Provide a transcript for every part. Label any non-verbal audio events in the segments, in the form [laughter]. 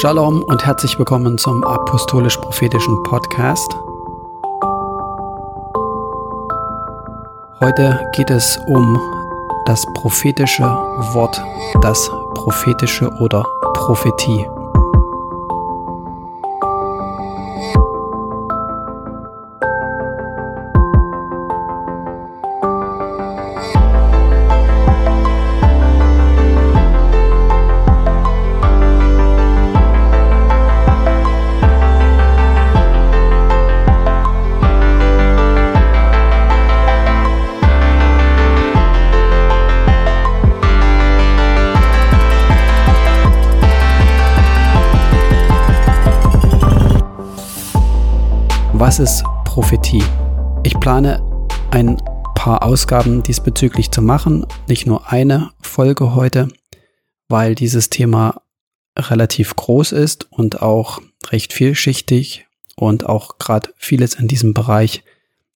Shalom und herzlich willkommen zum Apostolisch-Prophetischen Podcast. Heute geht es um das prophetische Wort, das prophetische oder Prophetie. Was ist Prophetie? Ich plane ein paar Ausgaben diesbezüglich zu machen, nicht nur eine Folge heute, weil dieses Thema relativ groß ist und auch recht vielschichtig und auch gerade vieles in diesem Bereich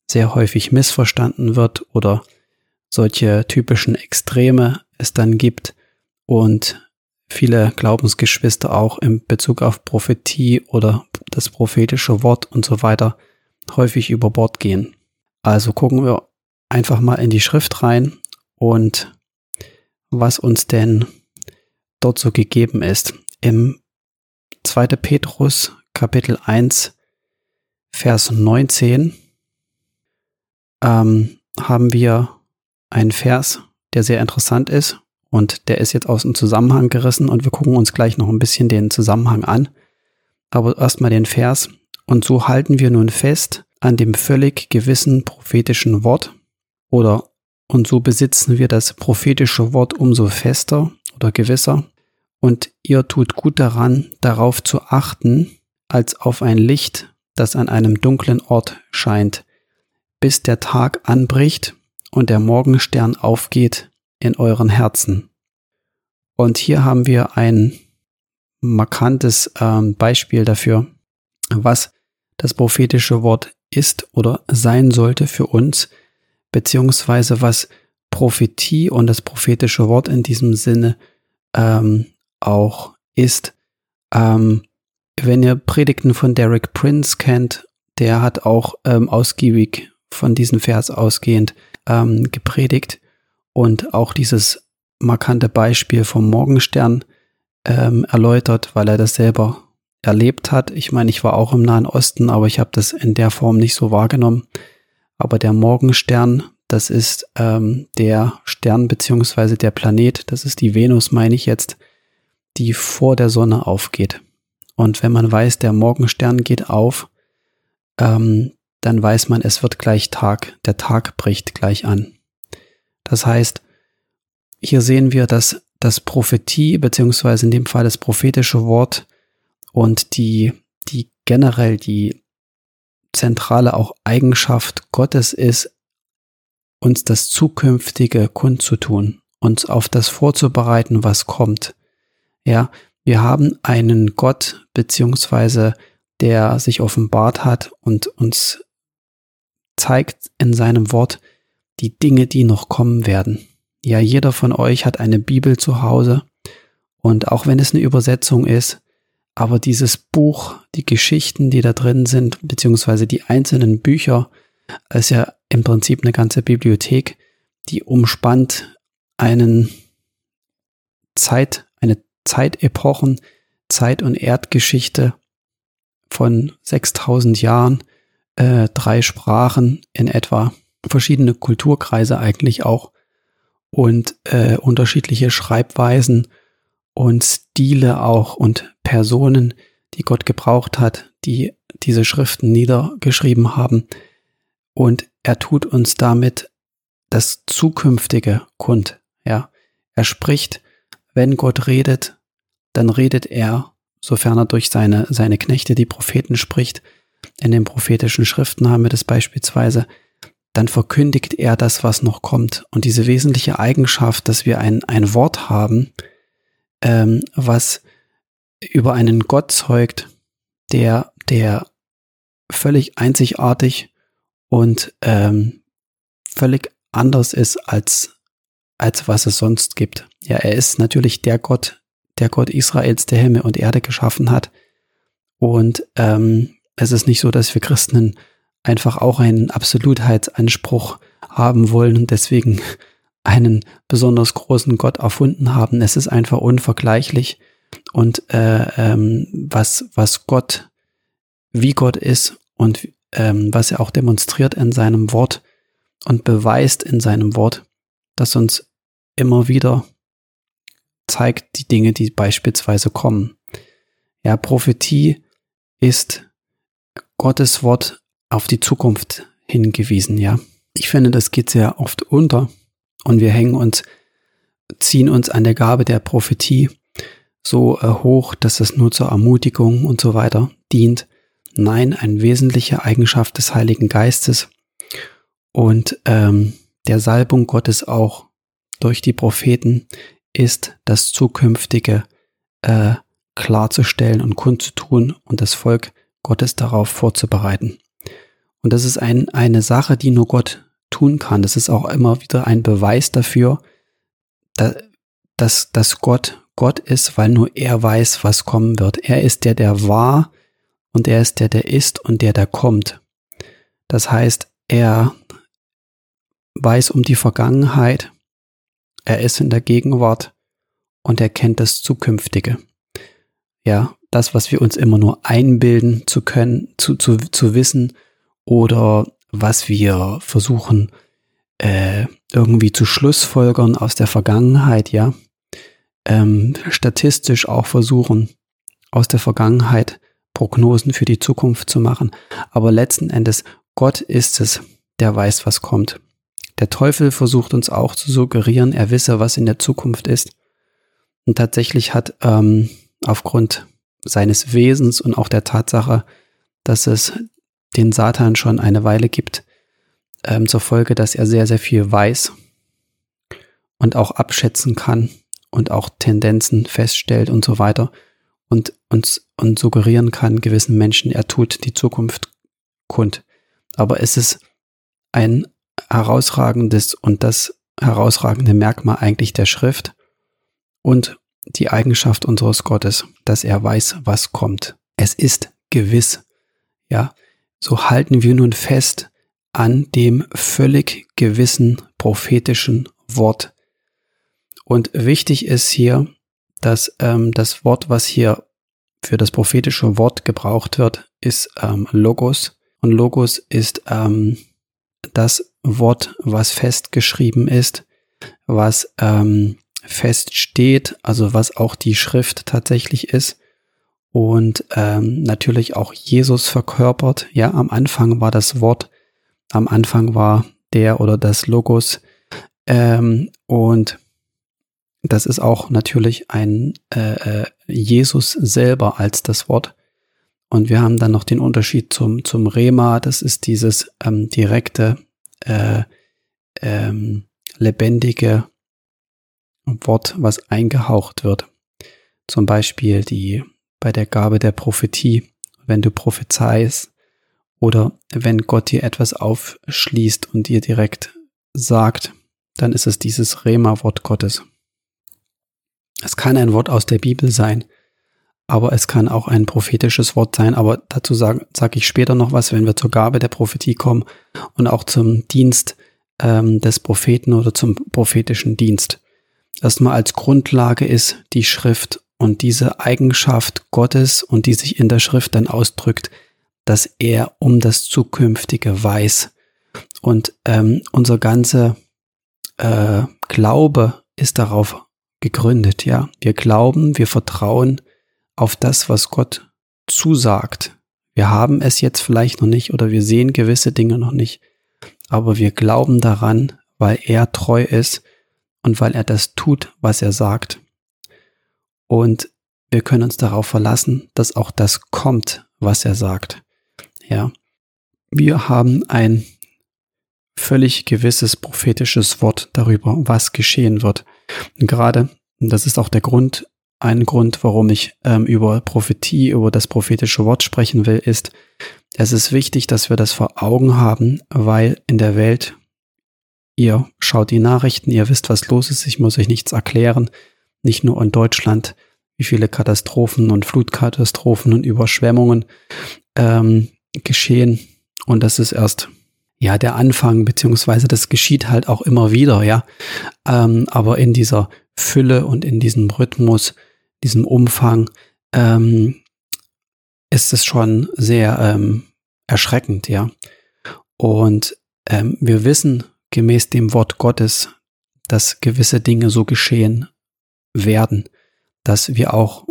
sehr häufig missverstanden wird oder solche typischen Extreme es dann gibt und viele Glaubensgeschwister auch in Bezug auf Prophetie oder das prophetische Wort und so weiter häufig über Bord gehen. Also gucken wir einfach mal in die Schrift rein und was uns denn dort so gegeben ist. Im 2. Petrus Kapitel 1 Vers 19 ähm, haben wir einen Vers, der sehr interessant ist und der ist jetzt aus dem Zusammenhang gerissen und wir gucken uns gleich noch ein bisschen den Zusammenhang an. Aber erstmal den Vers. Und so halten wir nun fest an dem völlig gewissen prophetischen Wort oder und so besitzen wir das prophetische Wort umso fester oder gewisser und ihr tut gut daran, darauf zu achten, als auf ein Licht, das an einem dunklen Ort scheint, bis der Tag anbricht und der Morgenstern aufgeht in euren Herzen. Und hier haben wir ein markantes ähm, Beispiel dafür, was das prophetische Wort ist oder sein sollte für uns, beziehungsweise was Prophetie und das prophetische Wort in diesem Sinne ähm, auch ist. Ähm, wenn ihr Predigten von Derek Prince kennt, der hat auch ähm, ausgiebig von diesem Vers ausgehend ähm, gepredigt und auch dieses markante Beispiel vom Morgenstern ähm, erläutert, weil er das selber erlebt hat. Ich meine, ich war auch im Nahen Osten, aber ich habe das in der Form nicht so wahrgenommen. Aber der Morgenstern, das ist ähm, der Stern beziehungsweise der Planet, das ist die Venus, meine ich jetzt, die vor der Sonne aufgeht. Und wenn man weiß, der Morgenstern geht auf, ähm, dann weiß man, es wird gleich Tag, der Tag bricht gleich an. Das heißt, hier sehen wir, dass das Prophetie, beziehungsweise in dem Fall das prophetische Wort und die, die generell die zentrale auch Eigenschaft Gottes ist, uns das Zukünftige kundzutun, uns auf das vorzubereiten, was kommt. Ja, wir haben einen Gott, beziehungsweise der sich offenbart hat und uns zeigt in seinem Wort die Dinge, die noch kommen werden. Ja, jeder von euch hat eine Bibel zu Hause. Und auch wenn es eine Übersetzung ist, aber dieses Buch, die Geschichten, die da drin sind, beziehungsweise die einzelnen Bücher, ist ja im Prinzip eine ganze Bibliothek, die umspannt einen Zeit, eine Zeitepochen, Zeit- und Erdgeschichte von 6000 Jahren, äh, drei Sprachen in etwa, verschiedene Kulturkreise eigentlich auch und äh, unterschiedliche Schreibweisen und Stile auch und Personen, die Gott gebraucht hat, die diese Schriften niedergeschrieben haben. Und er tut uns damit das Zukünftige kund. Ja, er spricht, wenn Gott redet, dann redet er, sofern er durch seine, seine Knechte, die Propheten spricht. In den prophetischen Schriften haben wir das beispielsweise. Dann verkündigt er das, was noch kommt. Und diese wesentliche Eigenschaft, dass wir ein, ein Wort haben, ähm, was über einen Gott zeugt, der, der völlig einzigartig und ähm, völlig anders ist als, als was es sonst gibt. Ja, er ist natürlich der Gott, der Gott Israels, der Himmel und Erde geschaffen hat. Und ähm, es ist nicht so, dass wir Christen einfach auch einen Absolutheitsanspruch haben wollen und deswegen einen besonders großen Gott erfunden haben. Es ist einfach unvergleichlich und äh, ähm, was was Gott wie Gott ist und ähm, was er auch demonstriert in seinem Wort und beweist in seinem Wort, das uns immer wieder zeigt die Dinge, die beispielsweise kommen. Ja, Prophetie ist Gottes Wort auf die Zukunft hingewiesen, ja. Ich finde, das geht sehr oft unter und wir hängen uns, ziehen uns an der Gabe der Prophetie so äh, hoch, dass es nur zur Ermutigung und so weiter dient. Nein, eine wesentliche Eigenschaft des Heiligen Geistes und ähm, der Salbung Gottes auch durch die Propheten ist das Zukünftige äh, klarzustellen und kundzutun und das Volk Gottes darauf vorzubereiten. Und das ist ein, eine Sache, die nur Gott tun kann. Das ist auch immer wieder ein Beweis dafür, dass, dass Gott Gott ist, weil nur er weiß, was kommen wird. Er ist der, der war und er ist der, der ist und der, der kommt. Das heißt, er weiß um die Vergangenheit, er ist in der Gegenwart und er kennt das Zukünftige. Ja, das, was wir uns immer nur einbilden zu können, zu, zu, zu wissen oder was wir versuchen äh, irgendwie zu Schlussfolgern aus der Vergangenheit, ja, ähm, statistisch auch versuchen, aus der Vergangenheit Prognosen für die Zukunft zu machen. Aber letzten Endes, Gott ist es, der weiß, was kommt. Der Teufel versucht uns auch zu suggerieren, er wisse, was in der Zukunft ist. Und tatsächlich hat ähm, aufgrund seines Wesens und auch der Tatsache, dass es den Satan schon eine Weile gibt, ähm, zur Folge, dass er sehr, sehr viel weiß und auch abschätzen kann und auch Tendenzen feststellt und so weiter und uns und suggerieren kann gewissen Menschen, er tut die Zukunft kund. Aber es ist ein herausragendes und das herausragende Merkmal eigentlich der Schrift und die Eigenschaft unseres Gottes, dass er weiß, was kommt. Es ist gewiss. Ja, so halten wir nun fest an dem völlig gewissen prophetischen Wort. Und wichtig ist hier, dass ähm, das Wort, was hier für das prophetische Wort gebraucht wird, ist ähm, Logos. Und Logos ist ähm, das Wort, was festgeschrieben ist, was ähm, feststeht, also was auch die Schrift tatsächlich ist und ähm, natürlich auch Jesus verkörpert. Ja, am Anfang war das Wort, am Anfang war der oder das Logos ähm, und das ist auch natürlich ein äh, äh, Jesus selber als das Wort. Und wir haben dann noch den Unterschied zum, zum Rema, das ist dieses ähm, direkte, äh, ähm, lebendige Wort, was eingehaucht wird. Zum Beispiel die bei der Gabe der Prophetie, wenn du prophezeist oder wenn Gott dir etwas aufschließt und dir direkt sagt, dann ist es dieses Rema-Wort Gottes. Es kann ein Wort aus der Bibel sein, aber es kann auch ein prophetisches Wort sein. Aber dazu sage sag ich später noch was, wenn wir zur Gabe der Prophetie kommen und auch zum Dienst ähm, des Propheten oder zum prophetischen Dienst erstmal als Grundlage ist die Schrift und diese Eigenschaft Gottes und die sich in der Schrift dann ausdrückt, dass er um das Zukünftige weiß. Und ähm, unser ganzer äh, Glaube ist darauf gegründet, ja. Wir glauben, wir vertrauen auf das, was Gott zusagt. Wir haben es jetzt vielleicht noch nicht oder wir sehen gewisse Dinge noch nicht, aber wir glauben daran, weil er treu ist und weil er das tut, was er sagt. Und wir können uns darauf verlassen, dass auch das kommt, was er sagt. Ja. Wir haben ein völlig gewisses prophetisches Wort darüber, was geschehen wird. Und gerade, und das ist auch der Grund, ein Grund, warum ich ähm, über Prophetie, über das prophetische Wort sprechen will, ist, es ist wichtig, dass wir das vor Augen haben, weil in der Welt Ihr schaut die Nachrichten, ihr wisst, was los ist, ich muss euch nichts erklären. Nicht nur in Deutschland wie viele Katastrophen und Flutkatastrophen und Überschwemmungen ähm, geschehen. Und das ist erst ja der Anfang, beziehungsweise das geschieht halt auch immer wieder, ja. Ähm, aber in dieser Fülle und in diesem Rhythmus, diesem Umfang, ähm, ist es schon sehr ähm, erschreckend, ja. Und ähm, wir wissen gemäß dem Wort Gottes, dass gewisse Dinge so geschehen werden, dass wir auch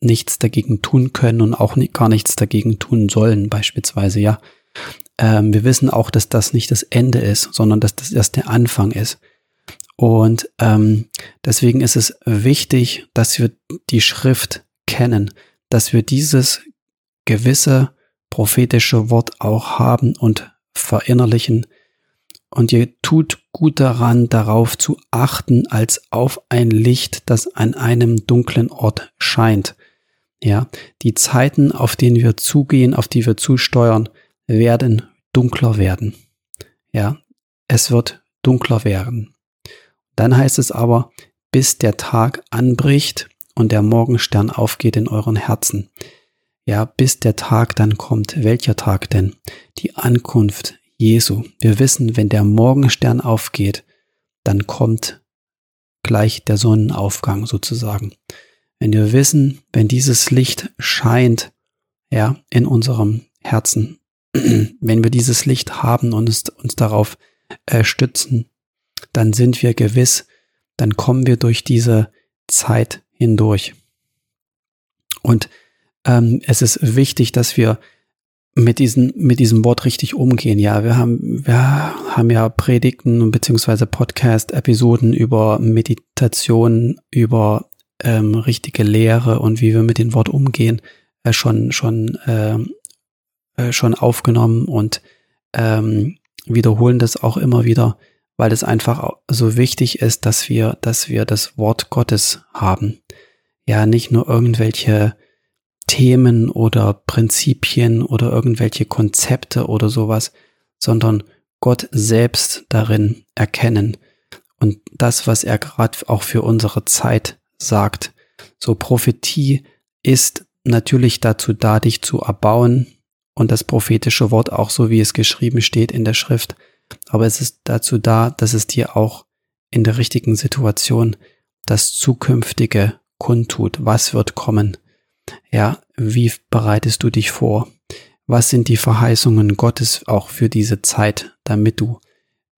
nichts dagegen tun können und auch gar nichts dagegen tun sollen, beispielsweise, ja. Ähm, wir wissen auch, dass das nicht das Ende ist, sondern dass das erst der Anfang ist. Und ähm, deswegen ist es wichtig, dass wir die Schrift kennen, dass wir dieses gewisse prophetische Wort auch haben und verinnerlichen. Und ihr tut gut daran, darauf zu achten, als auf ein Licht, das an einem dunklen Ort scheint. Ja, die Zeiten, auf denen wir zugehen, auf die wir zusteuern, werden dunkler werden. Ja, es wird dunkler werden. Dann heißt es aber, bis der Tag anbricht und der Morgenstern aufgeht in euren Herzen. Ja, bis der Tag dann kommt. Welcher Tag denn? Die Ankunft Jesu. Wir wissen, wenn der Morgenstern aufgeht, dann kommt gleich der Sonnenaufgang sozusagen. Wenn wir wissen, wenn dieses Licht scheint, ja, in unserem Herzen, [clears throat] wenn wir dieses Licht haben und uns, uns darauf äh, stützen, dann sind wir gewiss, dann kommen wir durch diese Zeit hindurch. Und ähm, es ist wichtig, dass wir mit diesem, mit diesem Wort richtig umgehen. Ja, wir haben, wir haben ja Predigten beziehungsweise Podcast-Episoden über Meditation, über ähm, richtige Lehre und wie wir mit dem Wort umgehen, äh, schon, schon, äh, äh, schon aufgenommen und ähm, wiederholen das auch immer wieder, weil es einfach so wichtig ist, dass wir, dass wir das Wort Gottes haben. Ja, nicht nur irgendwelche Themen oder Prinzipien oder irgendwelche Konzepte oder sowas, sondern Gott selbst darin erkennen und das, was er gerade auch für unsere Zeit sagt. So Prophetie ist natürlich dazu da, dich zu erbauen und das prophetische Wort auch so, wie es geschrieben steht in der Schrift. Aber es ist dazu da, dass es dir auch in der richtigen Situation das Zukünftige kundtut. Was wird kommen? Ja, wie bereitest du dich vor? Was sind die Verheißungen Gottes auch für diese Zeit, damit du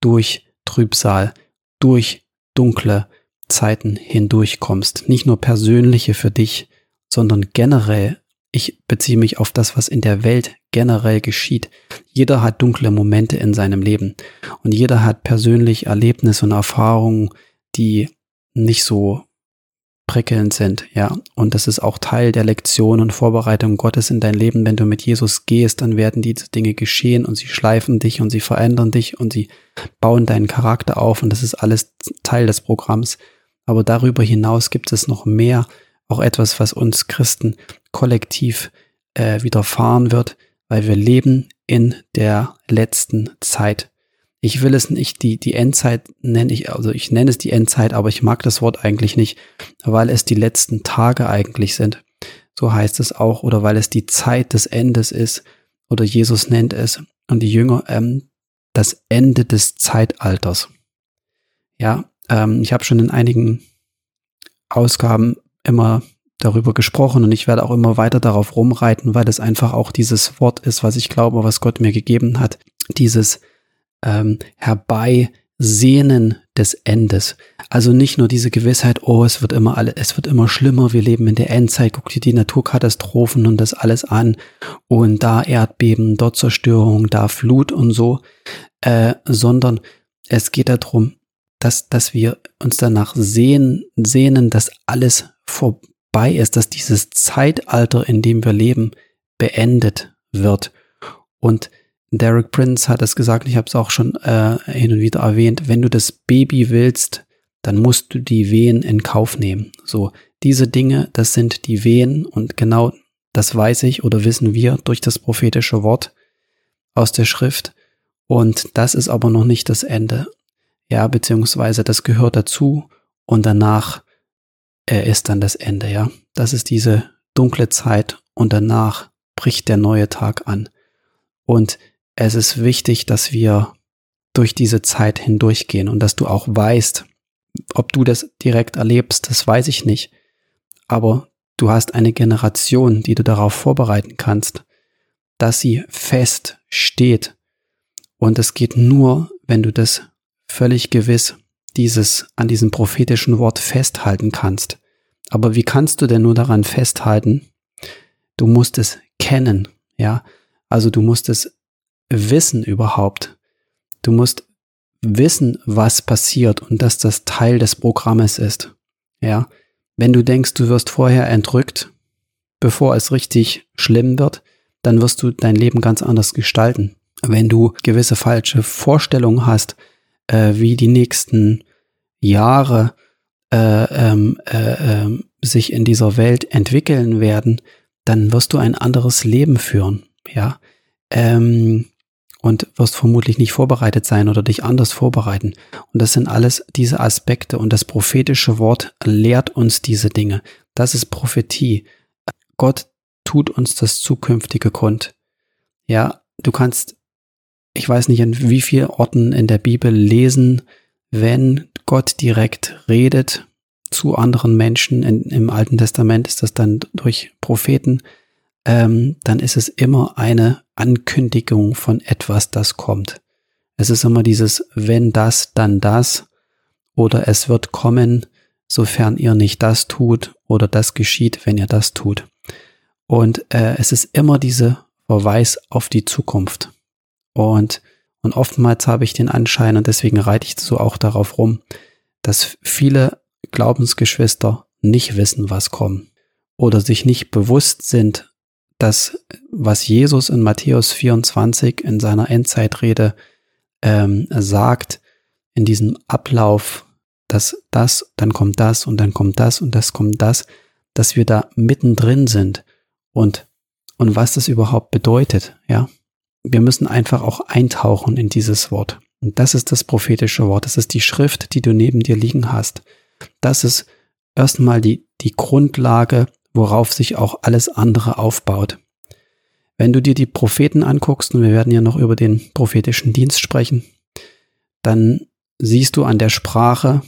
durch Trübsal, durch dunkle Zeiten hindurchkommst? Nicht nur persönliche für dich, sondern generell. Ich beziehe mich auf das, was in der Welt generell geschieht. Jeder hat dunkle Momente in seinem Leben und jeder hat persönlich Erlebnisse und Erfahrungen, die nicht so prickelnd sind, ja. Und das ist auch Teil der Lektion und Vorbereitung Gottes in dein Leben. Wenn du mit Jesus gehst, dann werden diese Dinge geschehen und sie schleifen dich und sie verändern dich und sie bauen deinen Charakter auf und das ist alles Teil des Programms. Aber darüber hinaus gibt es noch mehr, auch etwas, was uns Christen kollektiv äh, widerfahren wird, weil wir leben in der letzten Zeit. Ich will es nicht die, die Endzeit nenne ich, also ich nenne es die Endzeit, aber ich mag das Wort eigentlich nicht, weil es die letzten Tage eigentlich sind. So heißt es auch, oder weil es die Zeit des Endes ist, oder Jesus nennt es, und die Jünger, ähm, das Ende des Zeitalters. Ja, ähm, ich habe schon in einigen Ausgaben immer darüber gesprochen und ich werde auch immer weiter darauf rumreiten, weil es einfach auch dieses Wort ist, was ich glaube, was Gott mir gegeben hat. Dieses ähm, herbeisehnen des Endes. Also nicht nur diese Gewissheit, oh, es wird immer alle, es wird immer schlimmer, wir leben in der Endzeit, guck dir die Naturkatastrophen und das alles an und da Erdbeben, dort Zerstörung, da Flut und so, äh, sondern es geht darum, dass, dass wir uns danach sehen, sehnen, dass alles vorbei ist, dass dieses Zeitalter, in dem wir leben, beendet wird. Und Derek Prince hat es gesagt, ich habe es auch schon äh, hin und wieder erwähnt, wenn du das Baby willst, dann musst du die Wehen in Kauf nehmen. So, diese Dinge, das sind die Wehen und genau das weiß ich oder wissen wir durch das prophetische Wort aus der Schrift. Und das ist aber noch nicht das Ende. Ja, beziehungsweise das gehört dazu und danach äh, ist dann das Ende, ja. Das ist diese dunkle Zeit und danach bricht der neue Tag an. Und es ist wichtig, dass wir durch diese Zeit hindurchgehen und dass du auch weißt, ob du das direkt erlebst, das weiß ich nicht. Aber du hast eine Generation, die du darauf vorbereiten kannst, dass sie fest steht. Und es geht nur, wenn du das völlig gewiss dieses, an diesem prophetischen Wort festhalten kannst. Aber wie kannst du denn nur daran festhalten? Du musst es kennen, ja. Also du musst es wissen überhaupt. Du musst wissen, was passiert und dass das Teil des Programmes ist. Ja. Wenn du denkst, du wirst vorher entrückt, bevor es richtig schlimm wird, dann wirst du dein Leben ganz anders gestalten. Wenn du gewisse falsche Vorstellungen hast, äh, wie die nächsten Jahre äh, ähm, äh, äh, sich in dieser Welt entwickeln werden, dann wirst du ein anderes Leben führen, ja. Ähm, und wirst vermutlich nicht vorbereitet sein oder dich anders vorbereiten. Und das sind alles diese Aspekte und das prophetische Wort lehrt uns diese Dinge. Das ist Prophetie. Gott tut uns das zukünftige kund. Ja, du kannst, ich weiß nicht, in wie vielen Orten in der Bibel lesen, wenn Gott direkt redet zu anderen Menschen. In, Im Alten Testament ist das dann durch Propheten ähm, dann ist es immer eine Ankündigung von etwas, das kommt. Es ist immer dieses, wenn das, dann das, oder es wird kommen, sofern ihr nicht das tut, oder das geschieht, wenn ihr das tut. Und äh, es ist immer diese Verweis auf die Zukunft. Und, und oftmals habe ich den Anschein, und deswegen reite ich so auch darauf rum, dass viele Glaubensgeschwister nicht wissen, was kommt oder sich nicht bewusst sind, das, was Jesus in Matthäus 24 in seiner Endzeitrede ähm, sagt, in diesem Ablauf, dass das, dann kommt das und dann kommt das und das kommt das, dass wir da mittendrin sind und, und was das überhaupt bedeutet, ja. Wir müssen einfach auch eintauchen in dieses Wort. Und das ist das prophetische Wort. Das ist die Schrift, die du neben dir liegen hast. Das ist erstmal die, die Grundlage worauf sich auch alles andere aufbaut. Wenn du dir die Propheten anguckst, und wir werden ja noch über den prophetischen Dienst sprechen, dann siehst du an der Sprache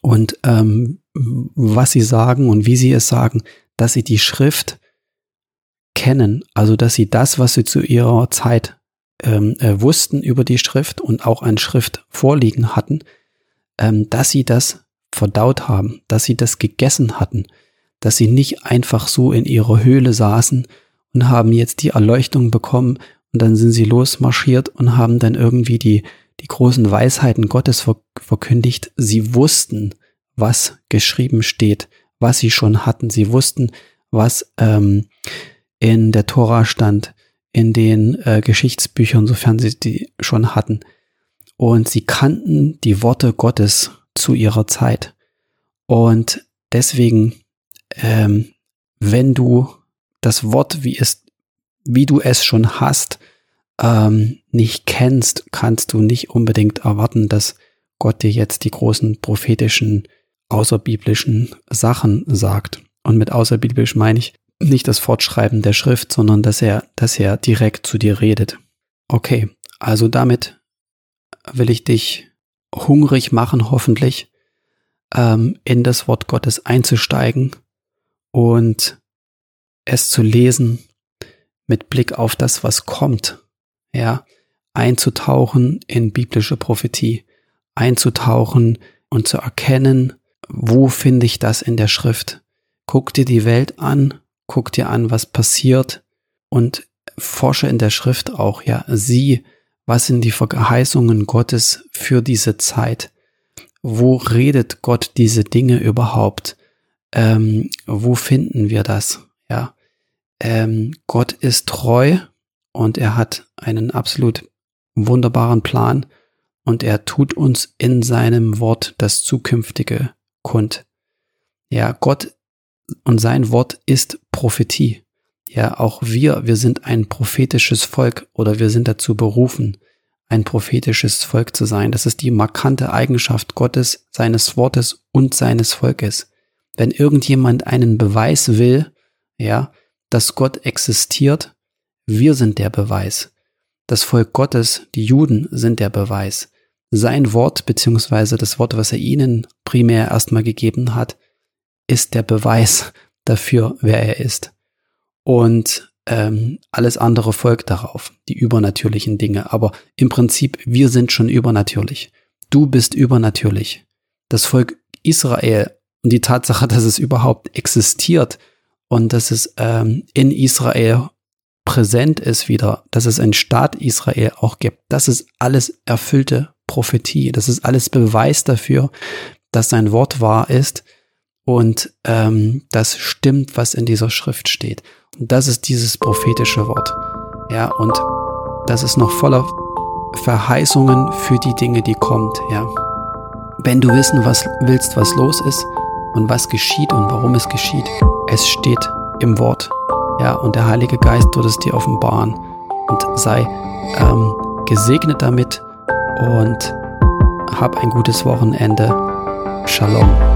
und ähm, was sie sagen und wie sie es sagen, dass sie die Schrift kennen, also dass sie das, was sie zu ihrer Zeit ähm, äh, wussten über die Schrift und auch an Schrift vorliegen hatten, ähm, dass sie das verdaut haben, dass sie das gegessen hatten, dass sie nicht einfach so in ihrer Höhle saßen und haben jetzt die Erleuchtung bekommen und dann sind sie losmarschiert und haben dann irgendwie die, die großen Weisheiten Gottes verkündigt. Sie wussten, was geschrieben steht, was sie schon hatten. Sie wussten, was ähm, in der Tora stand, in den äh, Geschichtsbüchern, sofern sie die schon hatten. Und sie kannten die Worte Gottes zu ihrer Zeit. Und deswegen, ähm, wenn du das Wort, wie es, wie du es schon hast, ähm, nicht kennst, kannst du nicht unbedingt erwarten, dass Gott dir jetzt die großen prophetischen, außerbiblischen Sachen sagt. Und mit außerbiblisch meine ich nicht das Fortschreiben der Schrift, sondern dass er, dass er direkt zu dir redet. Okay, also damit will ich dich hungrig machen, hoffentlich, ähm, in das Wort Gottes einzusteigen und es zu lesen mit Blick auf das, was kommt, ja, einzutauchen in biblische Prophetie, einzutauchen und zu erkennen, wo finde ich das in der Schrift. Guck dir die Welt an, guck dir an, was passiert und forsche in der Schrift auch, ja, sieh, was sind die Verheißungen Gottes für diese Zeit? Wo redet Gott diese Dinge überhaupt? Ähm, wo finden wir das? Ja, ähm, Gott ist treu und er hat einen absolut wunderbaren Plan und er tut uns in seinem Wort das Zukünftige kund. Ja, Gott und sein Wort ist Prophetie. Ja, auch wir, wir sind ein prophetisches Volk oder wir sind dazu berufen, ein prophetisches Volk zu sein. Das ist die markante Eigenschaft Gottes, seines Wortes und seines Volkes. Wenn irgendjemand einen Beweis will, ja, dass Gott existiert, wir sind der Beweis. Das Volk Gottes, die Juden, sind der Beweis. Sein Wort, beziehungsweise das Wort, was er ihnen primär erstmal gegeben hat, ist der Beweis dafür, wer er ist. Und ähm, alles andere folgt darauf, die übernatürlichen Dinge. Aber im Prinzip, wir sind schon übernatürlich. Du bist übernatürlich. Das Volk Israel und die Tatsache, dass es überhaupt existiert und dass es ähm, in Israel präsent ist wieder, dass es einen Staat Israel auch gibt, das ist alles erfüllte Prophetie. Das ist alles Beweis dafür, dass sein Wort wahr ist und ähm, das stimmt, was in dieser Schrift steht. Und das ist dieses prophetische Wort. Ja, und das ist noch voller Verheißungen für die Dinge, die kommt. Ja, wenn du wissen was willst, was los ist und was geschieht und warum es geschieht, es steht im Wort. Ja, und der Heilige Geist wird es dir offenbaren und sei ähm, gesegnet damit und hab ein gutes Wochenende. Shalom.